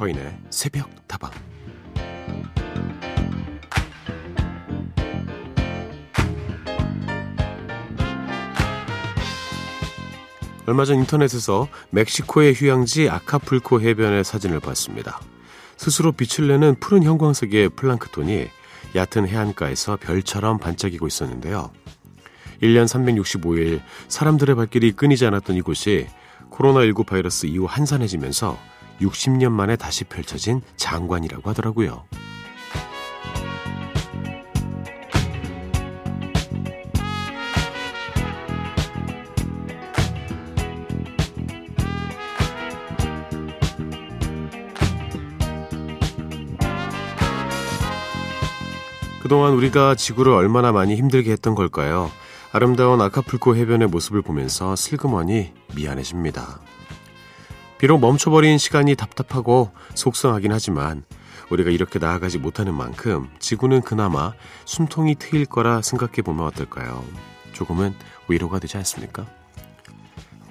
서인의 새벽 다방 얼마 전 인터넷에서 멕시코의 휴양지 아카풀코 해변의 사진을 봤습니다. 스스로 빛을 내는 푸른 형광색의 플랑크톤이 얕은 해안가에서 별처럼 반짝이고 있었는데요. 1년 365일 사람들의 발길이 끊이지 않았던 이곳이 코로나19 바이러스 이후 한산해지면서 60년 만에 다시 펼쳐진 장관이라고 하더라고요. 그동안 우리가 지구를 얼마나 많이 힘들게 했던 걸까요? 아름다운 아카풀코 해변의 모습을 보면서 슬그머니 미안해집니다. 비록 멈춰버린 시간이 답답하고 속상하긴 하지만 우리가 이렇게 나아가지 못하는 만큼 지구는 그나마 숨통이 트일 거라 생각해 보면 어떨까요? 조금은 위로가 되지 않습니까?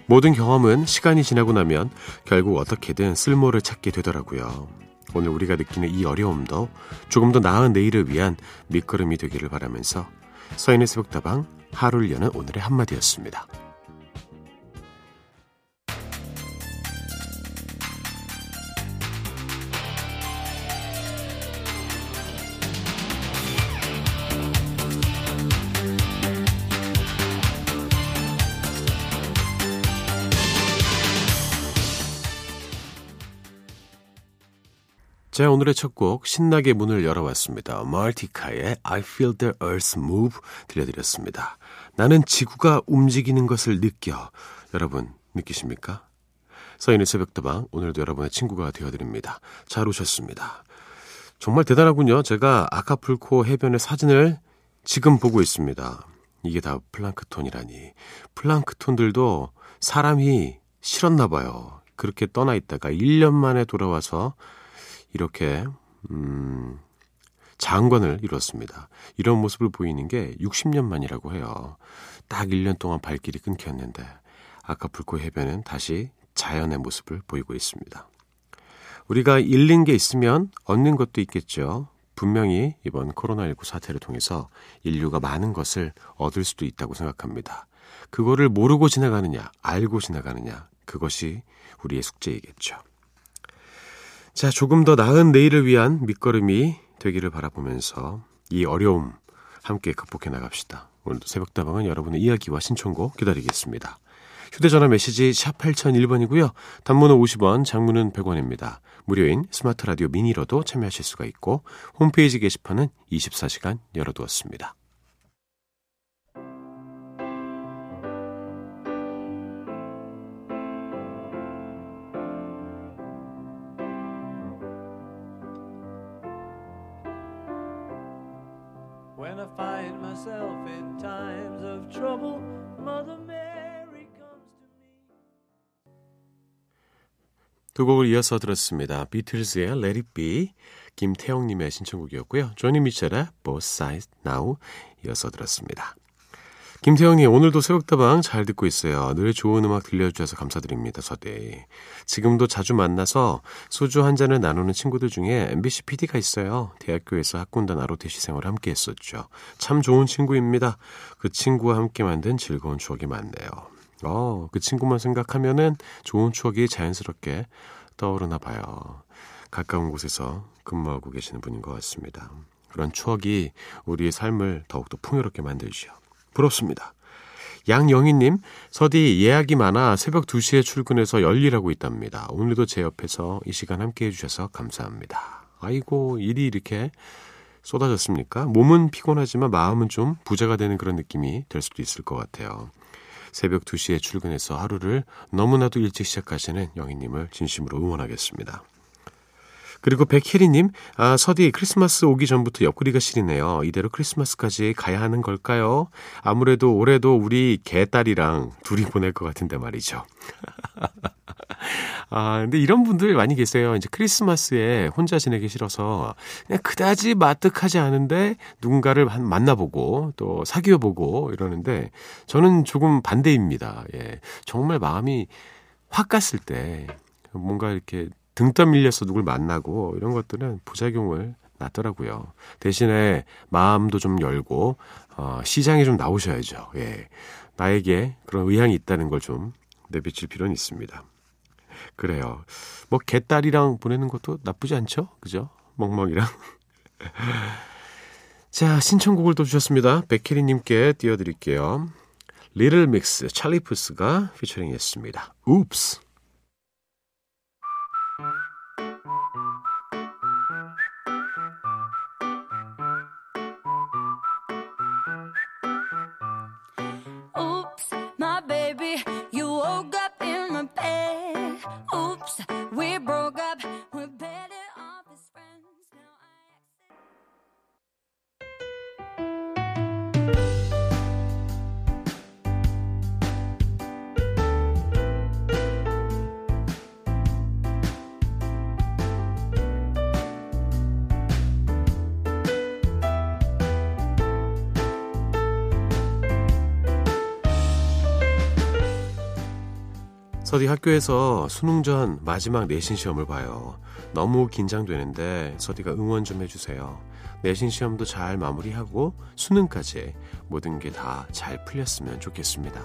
모든 경험은 시간이 지나고 나면 결국 어떻게든 쓸모를 찾게 되더라고요. 오늘 우리가 느끼는 이 어려움도 조금 더 나은 내일을 위한 밑거름이 되기를 바라면서 서인의 새벽다방 하루를 여는 오늘의 한마디였습니다. 자, 오늘의 첫 곡 신나게 문을 열어봤습니다. 마티카의 I Feel the Earth Move 들려드렸습니다. 나는 지구가 움직이는 것을 느껴. 여러분 느끼십니까? 서인의 새벽다방 오늘도 여러분의 친구가 되어드립니다. 잘 오셨습니다. 정말 대단하군요. 제가 아카풀코 해변의 사진을 지금 보고 있습니다. 이게 다 플랑크톤이라니. 플랑크톤들도 사람이 싫었나 봐요. 그렇게 떠나 있다가 1년 만에 돌아와서 이렇게 음, 장관을 이뤘습니다. 이런 모습을 보이는 게 60년 만이라고 해요. 딱 1년 동안 발길이 끊겼는데 아카풀코 해변은 다시 자연의 모습을 보이고 있습니다. 우리가 잃는 게 있으면 얻는 것도 있겠죠. 분명히 이번 코로나19 사태를 통해서 인류가 많은 것을 얻을 수도 있다고 생각합니다. 그거를 모르고 지나가느냐, 알고 지나가느냐, 그것이 우리의 숙제이겠죠. 자, 조금 더 나은 내일을 위한 밑거름이 되기를 바라보면서 이 어려움 함께 극복해 나갑시다. 오늘도 새벽다방은 여러분의 이야기와 신청곡 기다리겠습니다. 휴대전화 메시지 샵 8001번이고요. 단문은 50원, 장문은 100원입니다. 무료인 스마트 라디오 미니로도 참여하실 수가 있고 홈페이지 게시판은 24시간 열어두었습니다. Myself in times of trouble, Mother Mary comes to me. 두 곡을 이어서 들었습니다. 비틀즈의 Let It Be, 김태영님의 신청곡이었고요. 조니 미첼의 Both Sides Now 이어서 들었습니다. 김태영님, 오늘도 새벽다방 잘 듣고 있어요. 늘 좋은 음악 들려주셔서 감사드립니다, 서대. 지금도 자주 만나서 소주 한 잔을 나누는 친구들 중에 MBC PD가 있어요. 대학교에서 학군단 아로테시 생활을 함께 했었죠. 참 좋은 친구입니다. 그 친구와 함께 만든 즐거운 추억이 많네요. 어, 그 친구만 생각하면은 좋은 추억이 자연스럽게 떠오르나 봐요. 가까운 곳에서 근무하고 계시는 분인 것 같습니다. 그런 추억이 우리의 삶을 더욱더 풍요롭게 만들죠. 부럽습니다. 양영희님, 서디 예약이 많아 새벽 2시에 출근해서 열일하고 있답니다. 오늘도 제 옆에서 이 시간 함께 해주셔서 감사합니다. 아이고, 일이 이렇게 쏟아졌습니까? 몸은 피곤하지만 마음은 좀 부자가 되는 그런 느낌이 될 수도 있을 것 같아요. 새벽 2시에 출근해서 하루를 너무나도 일찍 시작하시는 영희님을 진심으로 응원하겠습니다. 그리고 백혜리님, 아, 서디 크리스마스 오기 전부터 옆구리가 시리네요. 이대로 크리스마스까지 가야 하는 걸까요? 아무래도 올해도 우리 개딸이랑 둘이 보낼 것 같은데 말이죠. 아, 근데 이런 분들 많이 계세요. 이제 크리스마스에 혼자 지내기 싫어서 그냥 그다지 마뜩하지 않은데 누군가를 만나보고 또 사귀어보고 이러는데 저는 조금 반대입니다. 예. 정말 마음이 확 갔을 때 뭔가 이렇게 등 떠밀려서 누굴 만나고 이런 것들은 부작용을 낳더라고요. 대신에 마음도 좀 열고 어, 시장에 좀 나오셔야죠. 예. 나에게 그런 의향이 있다는 걸 좀 내비칠 필요는 있습니다. 그래요. 뭐 개딸이랑 보내는 것도 나쁘지 않죠? 그죠? 멍멍이랑. 자, 신청곡을 또 주셨습니다. 백혜리 님께 띄워 드릴게요. 리틀 믹스 찰리 푸스가 피처링 했습니다. Oops. Oops, 서디 학교에서 수능 전 마지막 내신 시험을 봐요. 너무 긴장되는데 서디가 응원 좀 해주세요. 내신 시험도 잘 마무리하고 수능까지 모든 게 다 잘 풀렸으면 좋겠습니다.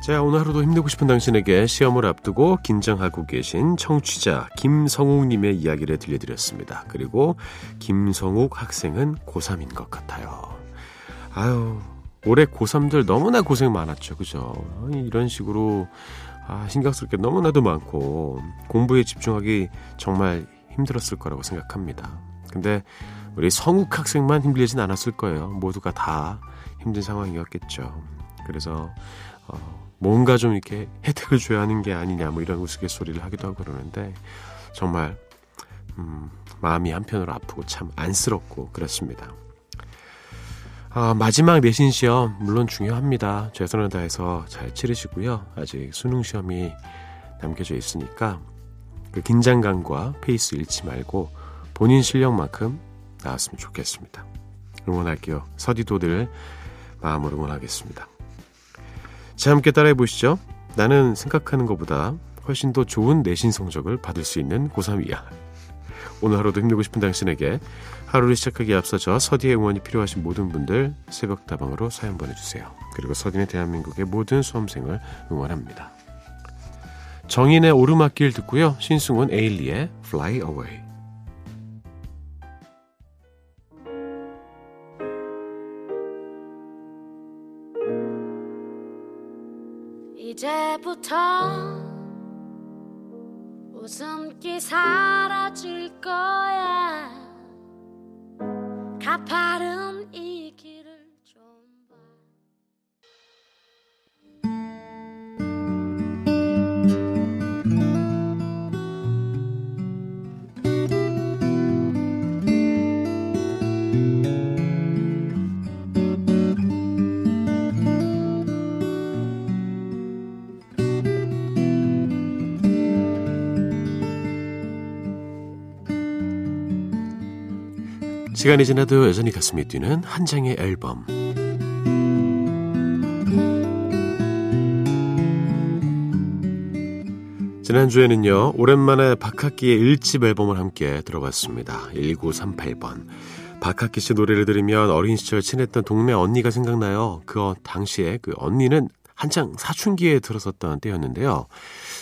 자, 오늘 하루도 힘내고 싶은 당신에게 시험을 앞두고 긴장하고 계신 청취자 김성욱님의 이야기를 들려드렸습니다. 그리고 김성욱 학생은 고3인 것 같아요. 아유, 올해 고3들 너무나 고생 많았죠. 그죠? 이런 식으로 아, 신경 쓸 게 너무나도 많고 공부에 집중하기 정말 힘들었을 거라고 생각합니다. 근데 우리 성욱 학생만 힘들진 않았을 거예요. 모두가 다 힘든 상황이었겠죠. 그래서 어, 뭔가 좀 이렇게 혜택을 줘야 하는 게 아니냐 뭐 이런 우스갯소리를 하기도 하고 그러는데 정말 음, 마음이 한편으로 아프고 참 안쓰럽고 그렇습니다. 아, 마지막 내신 시험 물론 중요합니다. 최선을 다해서 잘 치르시고요. 아직 수능 시험이 남겨져 있으니까 그 긴장감과 페이스 잃지 말고 본인 실력만큼 나왔으면 좋겠습니다. 응원할게요. 서디도들 마음으로 응원하겠습니다. 자, 함께 따라해 보시죠. 나는 생각하는 것보다 훨씬 더 좋은 내신 성적을 받을 수 있는 고3이야. 오늘 하루도 힘내고 싶은 당신에게 하루를 시작하기에 앞서서 서디의 응원이 필요하신 모든 분들 새벽다방으로 사연 보내주세요. 그리고 서디는 대한민국의 모든 수험생을 응원합니다. 정인의 오르막길 듣고요. 신승훈 에일리의 Fly Away. 이제부터 웃음기 사라질 거야. 가파른 이 시간이 지나도 여전히 가슴이 뛰는 한 장의 앨범. 지난주에는요, 오랜만에 박학기의 1집 앨범을 함께 들어봤습니다. 1938번. 박학기 씨 노래를 들으면 어린 시절 친했던 동네 언니가 생각나요. 그 어- 당시에 그 언니는 한창 사춘기에 들었었던 때였는데요.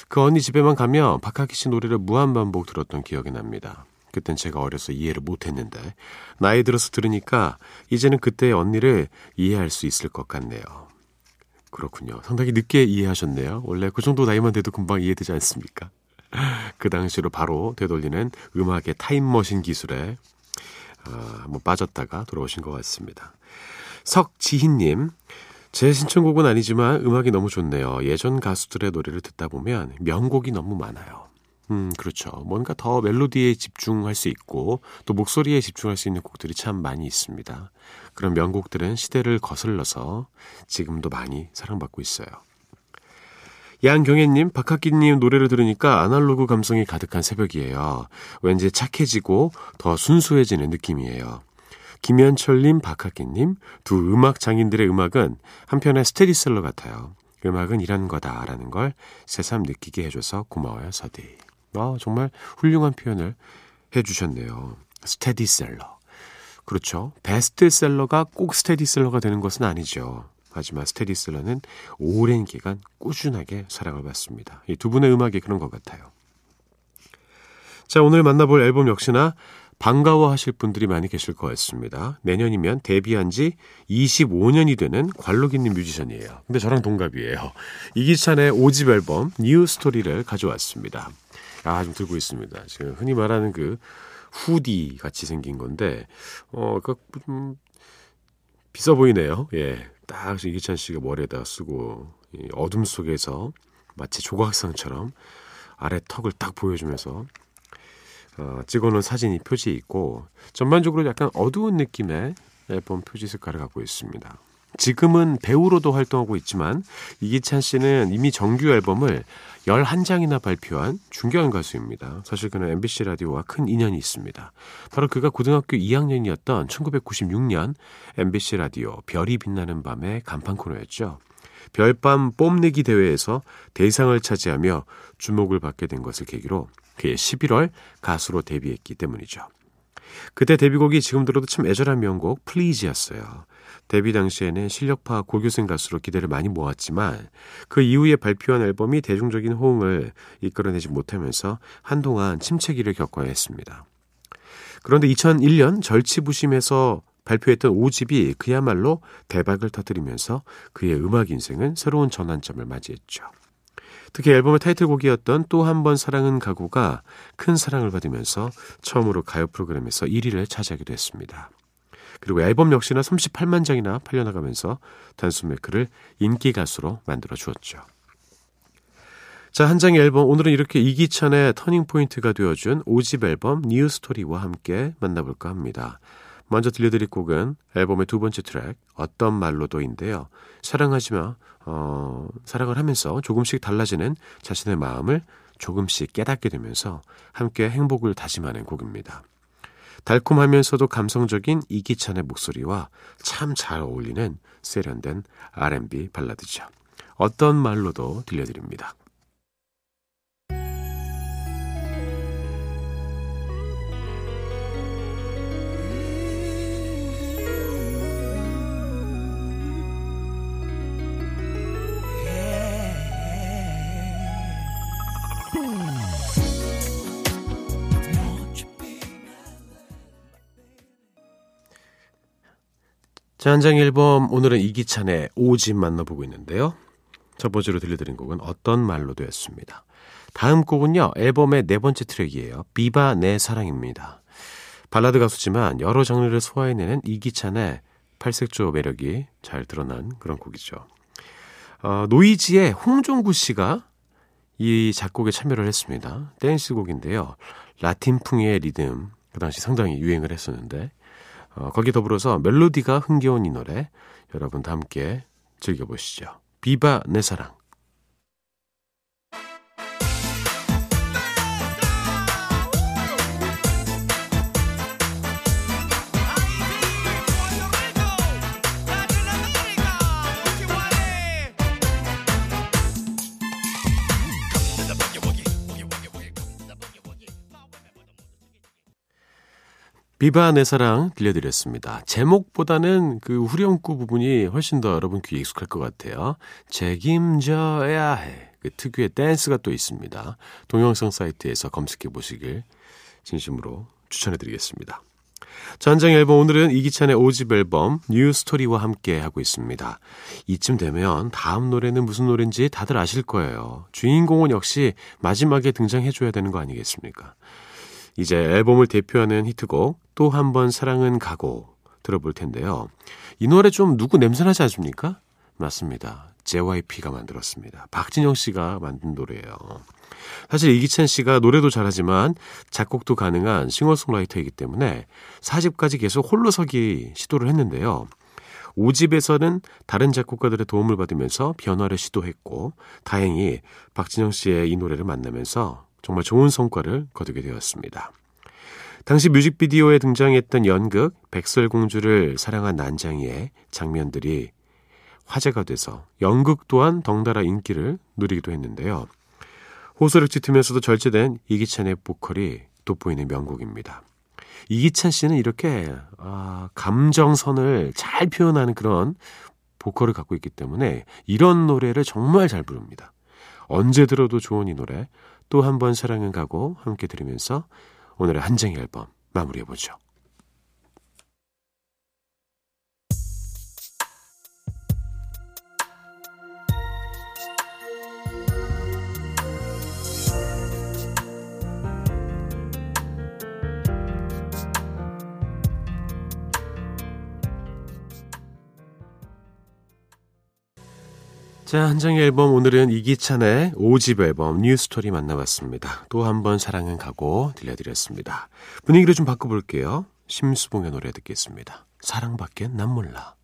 그 언니 집에만 가면 박학기 씨 노래를 무한반복 들었던 기억이 납니다. 그땐 제가 어려서 이해를 못했는데 나이 들어서 들으니까 이제는 그때의 언니를 이해할 수 있을 것 같네요. 그렇군요. 상당히 늦게 이해하셨네요. 원래 그 정도 나이만 돼도 금방 이해되지 않습니까? 그 당시로 바로 되돌리는 음악의 타임머신 기술에 아, 한번 빠졌다가 돌아오신 것 같습니다. 석지희님, 제 신청곡은 아니지만 음악이 너무 좋네요. 예전 가수들의 노래를 듣다 보면 명곡이 너무 많아요. 음, 그렇죠. 뭔가 더 멜로디에 집중할 수 있고 또 목소리에 집중할 수 있는 곡들이 참 많이 있습니다. 그런 명곡들은 시대를 거슬러서 지금도 많이 사랑받고 있어요. 양경혜님, 박학기님 노래를 들으니까 아날로그 감성이 가득한 새벽이에요. 왠지 착해지고 더 순수해지는 느낌이에요. 김현철님, 박학기님 두 음악 장인들의 음악은 한편의 스테디셀러 같아요. 음악은 이런 거다라는 걸 새삼 느끼게 해줘서 고마워요, 서디. 아, 정말 훌륭한 표현을 해주셨네요. 스테디셀러. 그렇죠. 베스트셀러가 꼭 스테디셀러가 되는 것은 아니죠. 하지만 스테디셀러는 오랜 기간 꾸준하게 사랑을 받습니다. 이 두 분의 음악이 그런 것 같아요. 자, 오늘 만나볼 앨범 역시나 반가워 하실 분들이 많이 계실 것 같습니다. 내년이면 데뷔한 지 25년이 되는 관록 있는 뮤지션이에요. 근데 저랑 동갑이에요. 이기찬의 5집 앨범 New Story를 가져왔습니다. 아, 좀 들고 있습니다. 지금 흔히 말하는 그 후디 같이 생긴 건데, 어, 그, 좀, 비싸 보이네요. 예. 딱 이기찬 씨가 머리에다 쓰고, 이 어둠 속에서 마치 조각상처럼 아래 턱을 딱 보여주면서 어, 찍어놓은 사진이 표지 있고 전반적으로 약간 어두운 느낌의 앨범 표지 색깔을 갖고 있습니다. 지금은 배우로도 활동하고 있지만 이기찬 씨는 이미 정규 앨범을 11장이나 발표한 중견 가수입니다. 사실 그는 MBC 라디오와 큰 인연이 있습니다. 바로 그가 고등학교 2학년이었던 1996년 MBC 라디오 별이 빛나는 밤의 간판 코너였죠. 별밤 뽐내기 대회에서 대상을 차지하며 주목을 받게 된 것을 계기로 그해 11월 가수로 데뷔했기 때문이죠. 그때 데뷔곡이 지금 들어도 참 애절한 명곡 플리즈였어요. 데뷔 당시에는 실력파 고교생 가수로 기대를 많이 모았지만 그 이후에 발표한 앨범이 대중적인 호응을 이끌어내지 못하면서 한동안 침체기를 겪어야 했습니다. 그런데 2001년 절치부심에서 발표했던 5집이 그야말로 대박을 터뜨리면서 그의 음악 인생은 새로운 전환점을 맞이했죠. 특히 앨범의 타이틀곡이었던 또 한 번 사랑은 가고가 큰 사랑을 받으면서 처음으로 가요 프로그램에서 1위를 차지하기도 했습니다. 그리고 앨범 역시나 38만 장이나 팔려나가면서 단숨에 그를 인기 가수로 만들어 주었죠. 자, 한 장의 앨범 오늘은 이렇게 이기찬의 터닝 포인트가 되어준 5집 앨범 New Story와 함께 만나볼까 합니다. 먼저 들려드릴 곡은 앨범의 두 번째 트랙 어떤 말로도인데요. 사랑하지마 어, 사랑을 하면서 조금씩 달라지는 자신의 마음을 조금씩 깨닫게 되면서 함께 행복을 다짐하는 곡입니다. 달콤하면서도 감성적인 이기찬의 목소리와 참 잘 어울리는 세련된 R&B 발라드죠. 어떤 말로도 들려드립니다. 자, 한장 앨범 오늘은 이기찬의 오집 만나보고 있는데요. 첫 번째로 들려드린 곡은 어떤 말로도였습니다. 다음 곡은요, 앨범의 네 번째 트랙이에요. Viva 내 사랑입니다. 발라드 가수지만 여러 장르를 소화해내는 이기찬의 팔색조 매력이 잘 드러난 그런 곡이죠. 어, 노이즈의 홍종구 씨가 이 작곡에 참여를 했습니다. 댄스 곡인데요. 라틴풍의 리듬, 그 당시 상당히 유행을 했었는데, 어, 거기 더불어서 멜로디가 흥겨운 이 노래 여러분도 함께 즐겨보시죠. 비바 내 사랑. Viva 내 사랑 들려드렸습니다. 제목보다는 그 후렴구 부분이 훨씬 더 여러분 귀에 익숙할 것 같아요. 책임져야 해. 그 특유의 댄스가 또 있습니다. 동영상 사이트에서 검색해 보시길 진심으로 추천해 드리겠습니다. 한 장 앨범 오늘은 이기찬의 5집 앨범 New Story와 함께 하고 있습니다. 이쯤 되면 다음 노래는 무슨 노래인지 다들 아실 거예요. 주인공은 역시 마지막에 등장해 줘야 되는 거 아니겠습니까? 이제 앨범을 대표하는 히트곡 또 한 번 사랑은 가고 들어볼 텐데요. 이 노래 좀 누구 냄새나지 않습니까? 맞습니다. JYP가 만들었습니다. 박진영 씨가 만든 노래예요. 사실 이기찬 씨가 노래도 잘하지만 작곡도 가능한 싱어송라이터이기 때문에 4집까지 계속 홀로서기 시도를 했는데요. 5집에서는 다른 작곡가들의 도움을 받으면서 변화를 시도했고 다행히 박진영 씨의 이 노래를 만나면서 정말 좋은 성과를 거두게 되었습니다. 당시 뮤직비디오에 등장했던 연극 백설공주를 사랑한 난장이의 장면들이 화제가 돼서 연극 또한 덩달아 인기를 누리기도 했는데요. 호소를 짙으면서도 절제된 이기찬의 보컬이 돋보이는 명곡입니다. 이기찬 씨는 이렇게 아, 감정선을 잘 표현하는 그런 보컬을 갖고 있기 때문에 이런 노래를 정말 잘 부릅니다. 언제 들어도 좋은 이 노래 또 한 번 사랑은 가고 함께 들으면서 오늘의 한정희 앨범 마무리해보죠. 자, 한정의 앨범 오늘은 이기찬의 5집 앨범 뉴스토리 만나봤습니다. 또 한 번 사랑은 가고 들려드렸습니다. 분위기를 좀 바꿔볼게요. 심수봉의 노래 듣겠습니다. 사랑밖엔 난 몰라.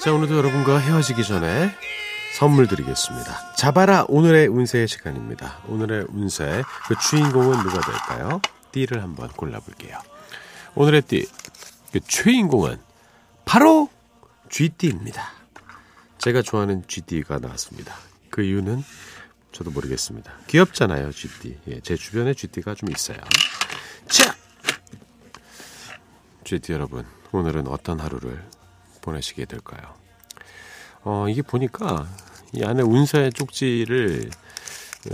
자, 오늘도 여러분과 헤어지기 전에 선물 드리겠습니다. 잡아라 오늘의 운세 시간입니다. 오늘의 운세 그 주인공은 누가 될까요? 띠를 한번 골라볼게요. 오늘의 띠, 그 주인공은 바로 쥐띠입니다. 제가 좋아하는 쥐띠가 나왔습니다. 그 이유는 저도 모르겠습니다. 귀엽잖아요, 쥐띠. 예, 제 주변에 쥐띠가 좀 있어요. 자, 쥐띠 여러분, 오늘은 어떤 하루를 보내시게 될까요? 어, 이게 보니까 이 안에 운세 쪽지를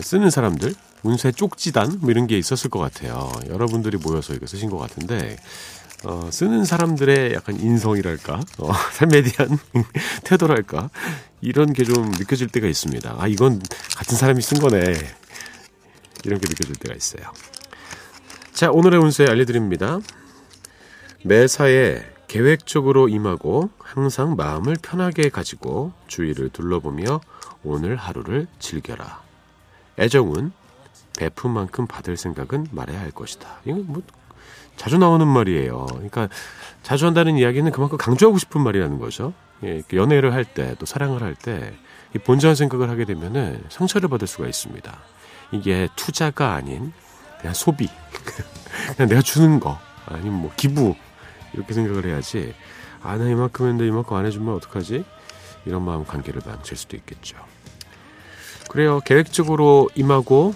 쓰는 사람들, 운세 쪽지단 뭐 이런 게 있었을 것 같아요. 여러분들이 모여서 이거 쓰신 것 같은데 어, 쓰는 사람들의 약간 인성이랄까, 어, 삶에 대한 태도랄까, 이런 게 좀 느껴질 때가 있습니다. 아, 이건 같은 사람이 쓴 거네. 이런 게 느껴질 때가 있어요. 자, 오늘의 운세 알려드립니다. 매사에 계획적으로 임하고 항상 마음을 편하게 가지고 주위를 둘러보며 오늘 하루를 즐겨라. 애정은 베푼 만큼 받을 생각은 말해야 할 것이다. 이건 뭐 자주 나오는 말이에요. 그러니까 자주 한다는 이야기는 그만큼 강조하고 싶은 말이라는 거죠. 예, 연애를 할 때 또 사랑을 할때 본전 생각을 하게 되면은 상처를 받을 수가 있습니다. 이게 투자가 아닌 그냥 소비, 그냥 내가 주는 거 아니면 뭐 기부 이렇게 생각을 해야지. 아, 나 이만큼 했는데 이만큼 안 해주면 어떡하지? 이런 마음 관계를 망칠 수도 있겠죠. 그래요. 계획적으로 임하고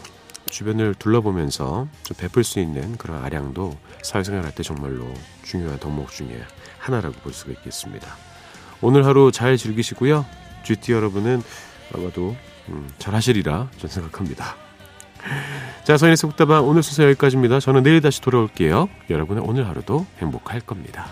주변을 둘러보면서 좀 베풀 수 있는 그런 아량도 사회생활 할 때 정말로 중요한 덕목 중에 하나라고 볼 수가 있겠습니다. 오늘 하루 잘 즐기시고요. GT 여러분은 아마도 음, 잘 하시리라 전 생각합니다. 자, 서인의 속다방 오늘 순서 여기까지입니다. 저는 내일 다시 돌아올게요. 여러분의 오늘 하루도 행복할 겁니다.